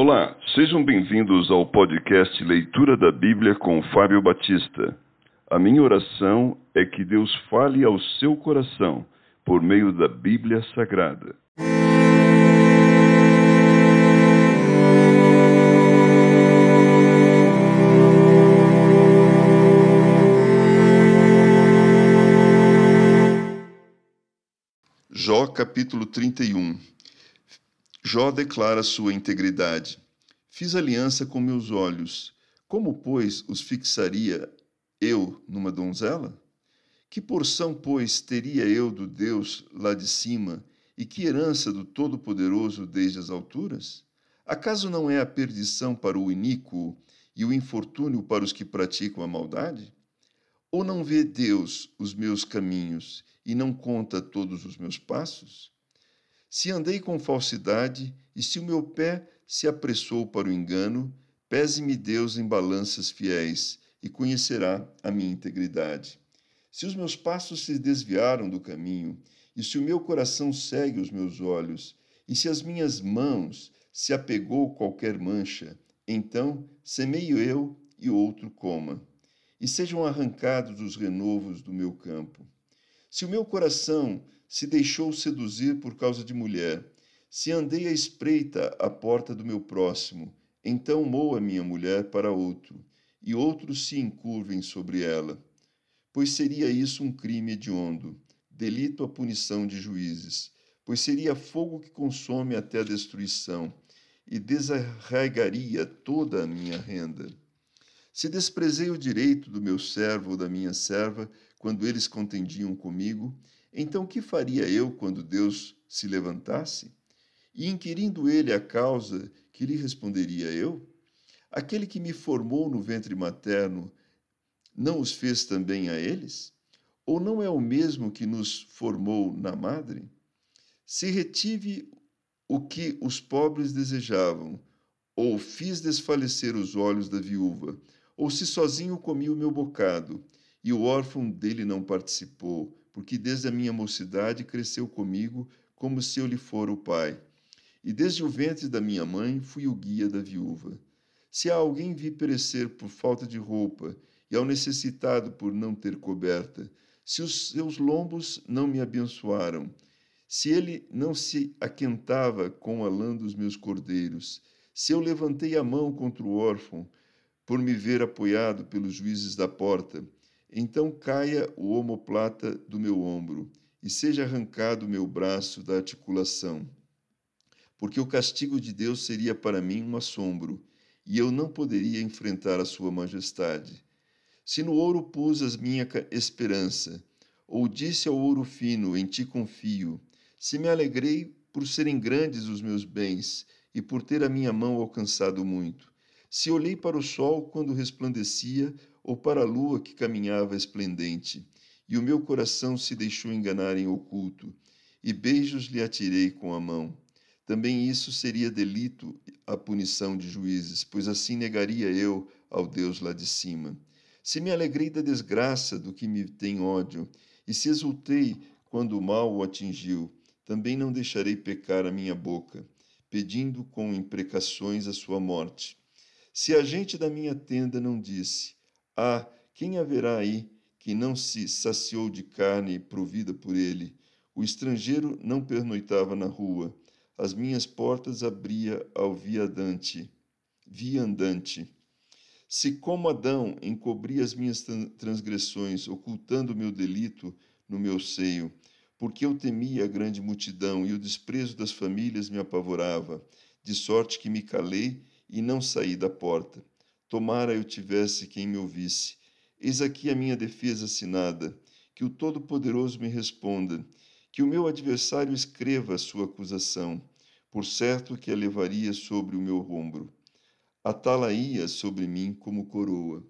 Olá, sejam bem-vindos ao podcast Leitura da Bíblia com Fábio Batista. A minha oração é que Deus fale ao seu coração por meio da Bíblia Sagrada. Jó capítulo 31 Jó declara sua integridade. Fiz aliança com meus olhos. Como, pois, os fixaria eu numa donzela? Que porção, pois, teria eu do Deus lá de cima, e que herança do Todo-Poderoso desde as alturas? Acaso não é a perdição para o iníquo e o infortúnio para os que praticam a maldade? Ou não vê Deus os meus caminhos e não conta todos os meus passos? Se andei com falsidade, e se o meu pé se apressou para o engano, pese-me Deus em balanças fiéis, e conhecerá a minha integridade. Se os meus passos se desviaram do caminho, e se o meu coração segue os meus olhos, e se as minhas mãos se apegou qualquer mancha, então semeio eu e outro coma, e sejam arrancados os renovos do meu campo. Se o meu coração se deixou seduzir por causa de mulher, se andei à espreita à porta do meu próximo, então moa minha mulher para outro, e outros se encurvem sobre ela. Pois seria isso um crime hediondo, delito à punição de juízes, pois seria fogo que consome até a destruição, e desarraigaria toda a minha renda. Se desprezei o direito do meu servo ou da minha serva, quando eles contendiam comigo, então que faria eu quando Deus se levantasse? E inquirindo ele a causa, que lhe responderia eu? Aquele que me formou no ventre materno não os fez também a eles? Ou não é o mesmo que nos formou na madre? Se retive o que os pobres desejavam, ou fiz desfalecer os olhos da viúva, ou se sozinho comi o meu bocado, e o órfão dele não participou, porque desde a minha mocidade cresceu comigo como se eu lhe fora o pai. E desde o ventre da minha mãe fui o guia da viúva. Se a alguém vi perecer por falta de roupa, e ao necessitado por não ter coberta, se os seus lombos não me abençoaram, se ele não se aquentava com a lã dos meus cordeiros, se eu levantei a mão contra o órfão, por me ver apoiado pelos juízes da porta, então caia o omoplata do meu ombro e seja arrancado o meu braço da articulação. Porque o castigo de Deus seria para mim um assombro, e eu não poderia enfrentar a sua majestade. Se no ouro pus a minha esperança, ou disse ao ouro fino, em ti confio, se me alegrei por serem grandes os meus bens e por ter a minha mão alcançado muito, se olhei para o sol quando resplandecia ou para a lua que caminhava esplendente, e o meu coração se deixou enganar em oculto, e beijos lhe atirei com a mão. Também isso seria delito a punição de juízes, pois assim negaria eu ao Deus lá de cima. Se me alegrei da desgraça do que me tem ódio, e se exultei quando o mal o atingiu, também não deixarei pecar a minha boca, pedindo com imprecações a sua morte. Se a gente da minha tenda não disse, ah, quem haverá aí que não se saciou de carne provida por ele? O estrangeiro não pernoitava na rua. As minhas portas abria ao viadante, viandante. Se como Adão encobri as minhas transgressões, ocultando o meu delito no meu seio, porque eu temia a grande multidão e o desprezo das famílias me apavorava, de sorte que me calei e não saí da porta. Tomara eu tivesse quem me ouvisse. Eis aqui a minha defesa assinada. Que o Todo-Poderoso me responda. Que o meu adversário escreva a sua acusação. Por certo que a levaria sobre o meu ombro. Atá-la-ia sobre mim como coroa.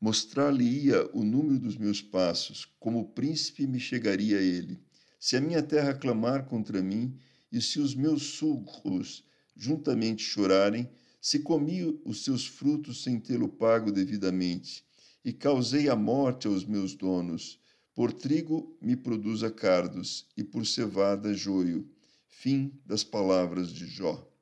Mostrar-lhe-ia o número dos meus passos, como príncipe me chegaria a ele. Se a minha terra clamar contra mim, e se os meus sulcos juntamente chorarem, se comi os seus frutos sem tê-lo pago devidamente, e causei a morte aos meus donos, por trigo me produza cardos, e por cevada joio. Fim das palavras de Jó.